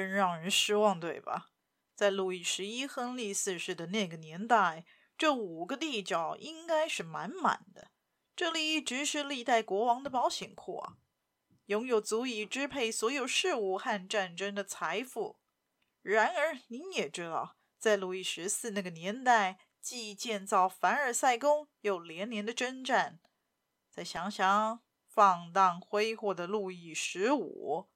真让人失望，对吧？在路易十一·亨利四世的那个年代，这五个地角应该是满满的。这里一直是历代国王的保险库，拥有足以支配所有事务和战争的财富。然而，您也知道，在路易十四那个年代，既建造凡尔赛宫，又连年的征战。再想想，放荡挥霍的路易十五。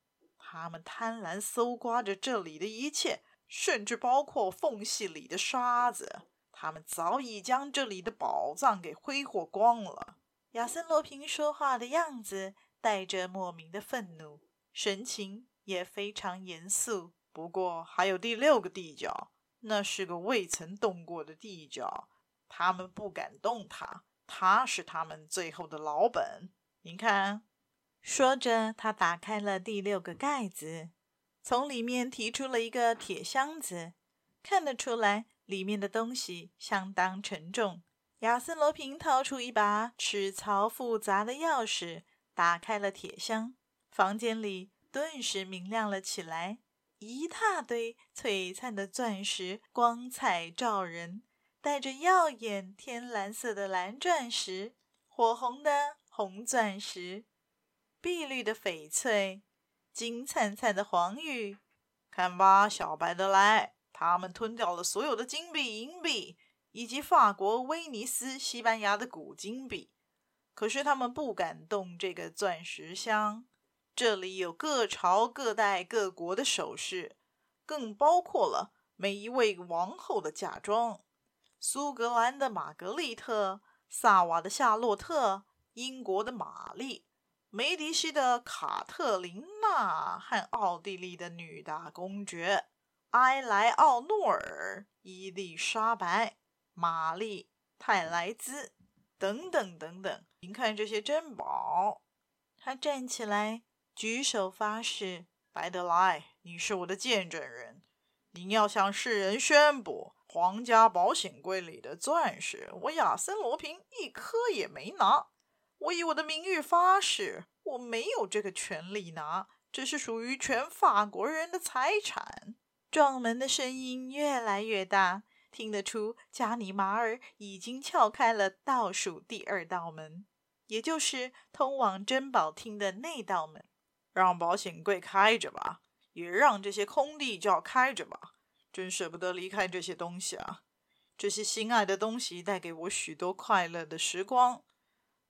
他们贪婪搜刮着这里的一切，甚至包括缝隙里的沙子。他们早已将这里的宝藏给挥霍光了。亚森·罗平说话的样子带着莫名的愤怒，神情也非常严肃。不过还有第六个地角，那是个未曾动过的地角，他们不敢动它，它是他们最后的老本。您看。说着，他打开了第六个盖子，从里面提出了一个铁箱子，看得出来里面的东西相当沉重。亚森·罗平掏出一把齿槽复杂的钥匙，打开了铁箱，房间里顿时明亮了起来，一大堆璀璨的钻石，光彩照人，带着耀眼天蓝色的蓝钻石，火红的红钻石。碧绿的翡翠，金灿灿的黄玉，看吧，小白的来，他们吞掉了所有的金币、银币，以及法国、威尼斯、西班牙的古金币。可是他们不敢动这个钻石箱，这里有各朝各代各国的首饰，更包括了每一位王后的嫁妆：苏格兰的玛格丽特、萨瓦的夏洛特、英国的玛丽。梅迪西的卡特琳娜和奥地利的女大公爵埃莱奥诺尔、伊丽莎白、玛丽、泰莱兹等等等等，您看这些珍宝。他站起来，举手发誓：“白德莱，你是我的见证人，您要向世人宣布，皇家保险柜里的钻石，我亚森罗平一颗也没拿。”我以我的名誉发誓，我没有这个权利拿，这是属于全法国人的财产。撞门的声音越来越大，听得出加尼玛尔已经撬开了倒数第二道门，也就是通往珍宝厅的那道门。让保险柜开着吧，也让这些空地窖开着吧。真舍不得离开这些东西啊！这些心爱的东西带给我许多快乐的时光。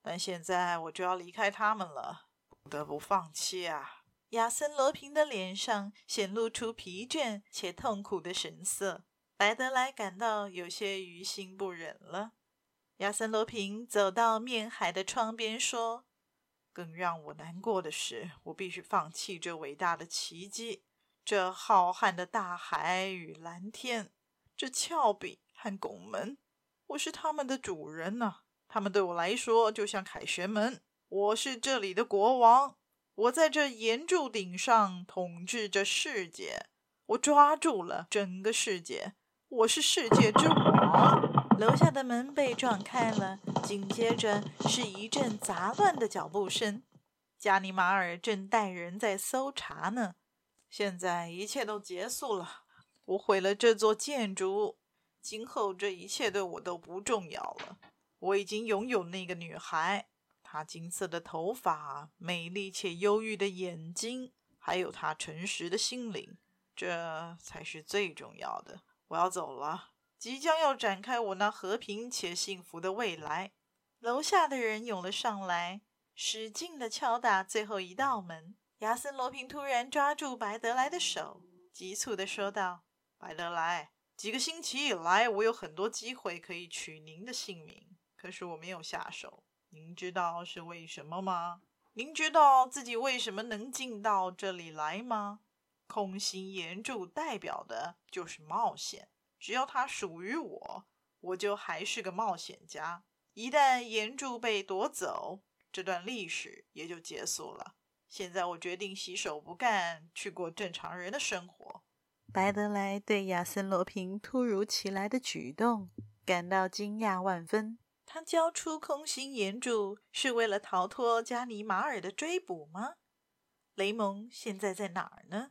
但现在我就要离开他们了，不得不放弃啊！亚森·罗平的脸上显露出疲倦且痛苦的神色。白德莱感到有些于心不忍了。亚森·罗平走到面海的窗边说：“更让我难过的是，我必须放弃这伟大的奇迹，这浩瀚的大海与蓝天，这峭壁和拱门，我是他们的主人呐、啊。”他们对我来说就像凯旋门。我是这里的国王，我在这岩柱顶上统治着世界。我抓住了整个世界，我是世界之王。楼下的门被撞开了，紧接着是一阵杂乱的脚步声。加尼玛尔正带人在搜查呢。现在一切都结束了，我毁了这座建筑，今后这一切对我都不重要了。我已经拥有那个女孩，她金色的头发，美丽且忧郁的眼睛，还有她诚实的心灵，这才是最重要的。我要走了，即将要展开我那和平且幸福的未来。楼下的人涌了上来，使劲地敲打最后一道门。亚森·罗平突然抓住白德莱的手，急促地说道：“白德莱，几个星期以来，我有很多机会可以取您的性命。”可是我没有下手，您知道是为什么吗？您知道自己为什么能进到这里来吗？空心岩柱代表的就是冒险，只要它属于我，我就还是个冒险家。一旦岩柱被夺走，这段历史也就结束了。现在我决定洗手不干，去过正常人的生活。白德莱对亚森罗平突如其来的举动感到惊讶万分。他交出空心岩柱是为了逃脱加尼玛尔的追捕吗？雷蒙现在在哪儿呢？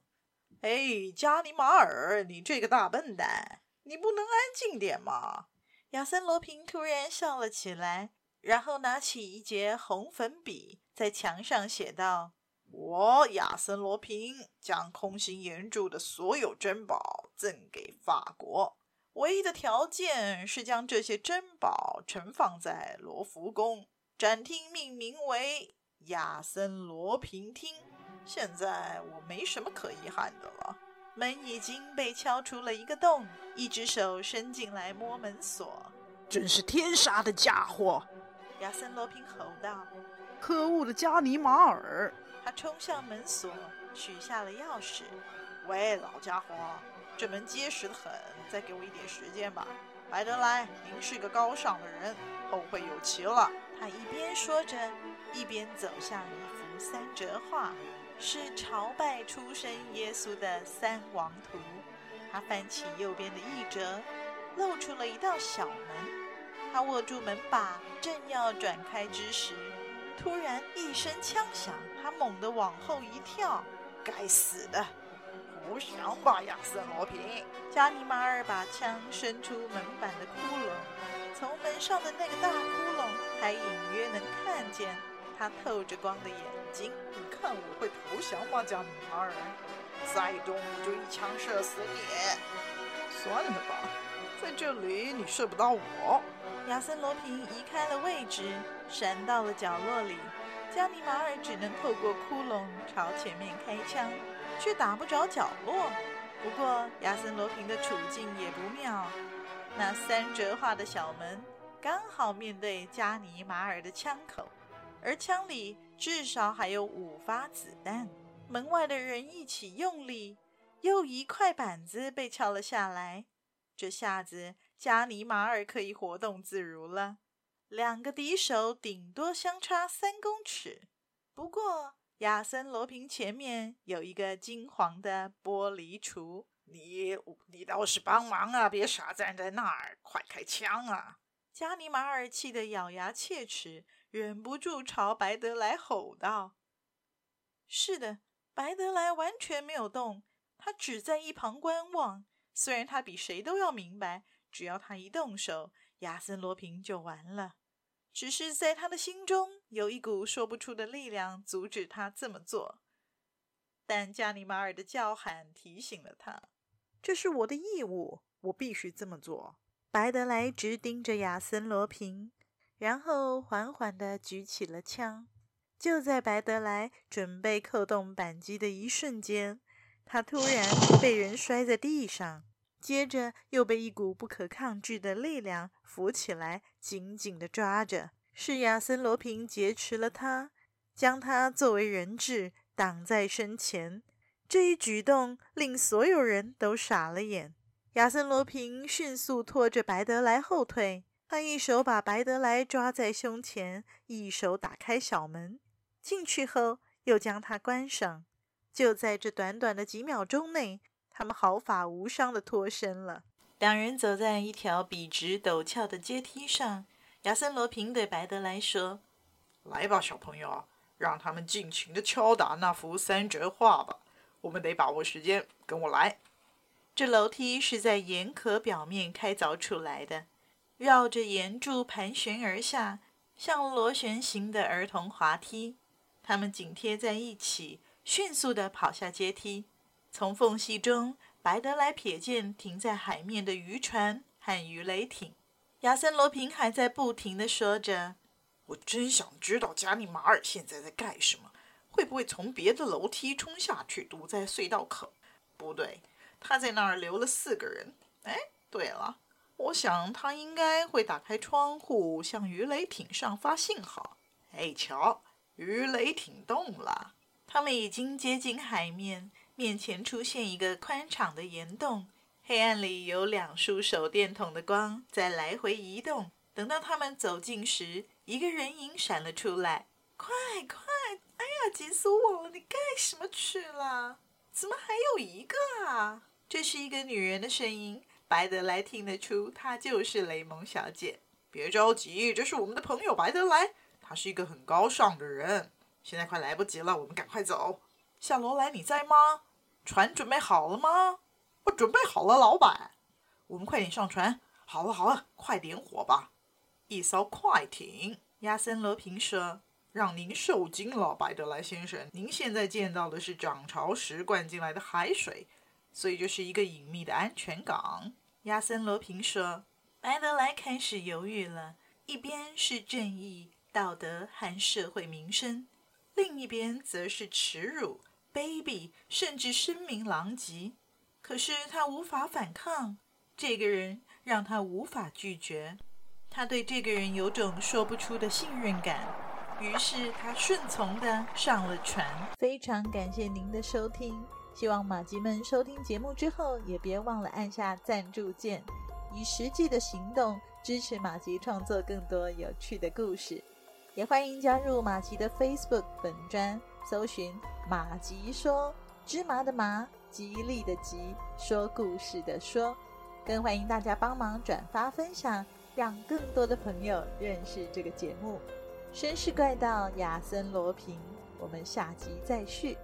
哎，加尼玛尔，你这个大笨蛋，你不能安静点吗？亚森罗平突然笑了起来，然后拿起一截红粉笔，在墙上写道。我亚森罗平将空心岩柱的所有珍宝赠给法国，唯一的条件是将这些珍宝存放在罗浮宫，展厅命名为亚森罗平厅。现在我没什么可遗憾的了。门已经被敲出了一个洞，一只手伸进来摸门锁。真是天杀的家伙！亚森罗平吼道：“可恶的加尼马尔！”他冲向门锁，取下了钥匙。喂，老家伙，这门结实的很，再给我一点时间吧。白德莱，您是个高尚的人，后会有期了。他一边说着，一边走向一幅三折画，是朝拜出生耶稣的三王图。他翻起右边的一折，露出了一道小门。他握住门把，正要转开之时。突然一声枪响，他猛地往后一跳。该死的！投降吧，亚森罗平！加尼马尔把枪伸出门板的窟窿，从门上的那个大窟窿还隐约能看见他透着光的眼睛。你看我会投降吗，加尼马尔？再动我就一枪射死你！算了吧，在这里你射不到我。亚森罗平移开了位置，闪到了角落里。加尼马尔只能透过窟窿朝前面开枪，却打不着角落。不过亚森罗平的处境也不妙，那三折画的小门刚好面对加尼马尔的枪口，而枪里至少还有五发子弹。门外的人一起用力，又一块板子被敲了下来。这下子。加尼马尔可以活动自如了，两个敌手顶多相差三公尺。不过亚森罗平前面有一个金黄的玻璃橱，你你倒是帮忙啊！别傻站在那儿，快开枪啊！加尼玛尔气得咬牙切齿，忍不住朝白德莱吼道：“是的，白德莱完全没有动，他只在一旁观望。虽然他比谁都要明白。”只要他一动手，亚森罗平就完了。只是在他的心中有一股说不出的力量阻止他这么做。但加尼玛尔的叫喊提醒了他：“这是我的义务，我必须这么做。”白德莱直盯着亚森罗平，然后缓缓地举起了枪。就在白德莱准备扣动扳机的一瞬间，他突然被人摔在地上。接着又被一股不可抗拒的力量扶起来，紧紧地抓着。是亚森罗平劫持了他，将他作为人质挡在身前。这一举动令所有人都傻了眼。亚森罗平迅速拖着白德莱后退，他一手把白德莱抓在胸前，一手打开小门，进去后又将它关上。就在这短短的几秒钟内。他们毫发无伤地脱身了。两人走在一条笔直陡峭的阶梯上。亚森罗平对白德莱说：“来吧，小朋友，让他们尽情地敲打那幅三折画吧。我们得把握时间，跟我来。”这楼梯是在岩壳表面开凿出来的，绕着岩柱盘旋而下，像螺旋形的儿童滑梯。他们紧贴在一起，迅速地跑下阶梯。从缝隙中，白德莱瞥见停在海面的渔船和鱼雷艇。亚森罗平还在不停地说着：“我真想知道加尼马尔现在在干什么？会不会从别的楼梯冲下去，堵在隧道口？不对，他在那儿留了四个人。哎，对了，我想他应该会打开窗户，向鱼雷艇上发信号。哎，瞧，鱼雷艇动了。他们已经接近海面，面前出现一个宽敞的岩洞，黑暗里有两束手电筒的光在来回移动。等到他们走近时，一个人影闪了出来。快快！哎呀，急死我了！你干什么去了？怎么还有一个啊？这是一个女人的声音。白德莱听得出，她就是雷蒙小姐。别着急，这是我们的朋友白德莱，他是一个很高尚的人。现在快来不及了，我们赶快走。夏罗莱，你在吗？船准备好了吗？我准备好了，老板。我们快点上船。好了好了，快点火吧！一艘快艇。亚森罗平说。让您受惊了，白德莱先生。您现在见到的是涨潮时灌进来的海水，所以这是一个隐秘的安全港。亚森罗平说。白德莱开始犹豫了，一边是正义、道德和社会名声，另一边则是耻辱、卑鄙，甚至声名狼藉。可是他无法反抗，这个人让他无法拒绝。他对这个人有种说不出的信任感。于是他顺从地上了船。非常感谢您的收听，希望马吉们收听节目之后也别忘了按下赞助键，以实际的行动支持马吉创作更多有趣的故事。也欢迎加入马吉的 Facebook 本专，搜寻“马吉说芝麻的麻，吉利的吉，说故事的说”，更欢迎大家帮忙转发分享，让更多的朋友认识这个节目。绅士怪盗亚森罗平，我们下集再续。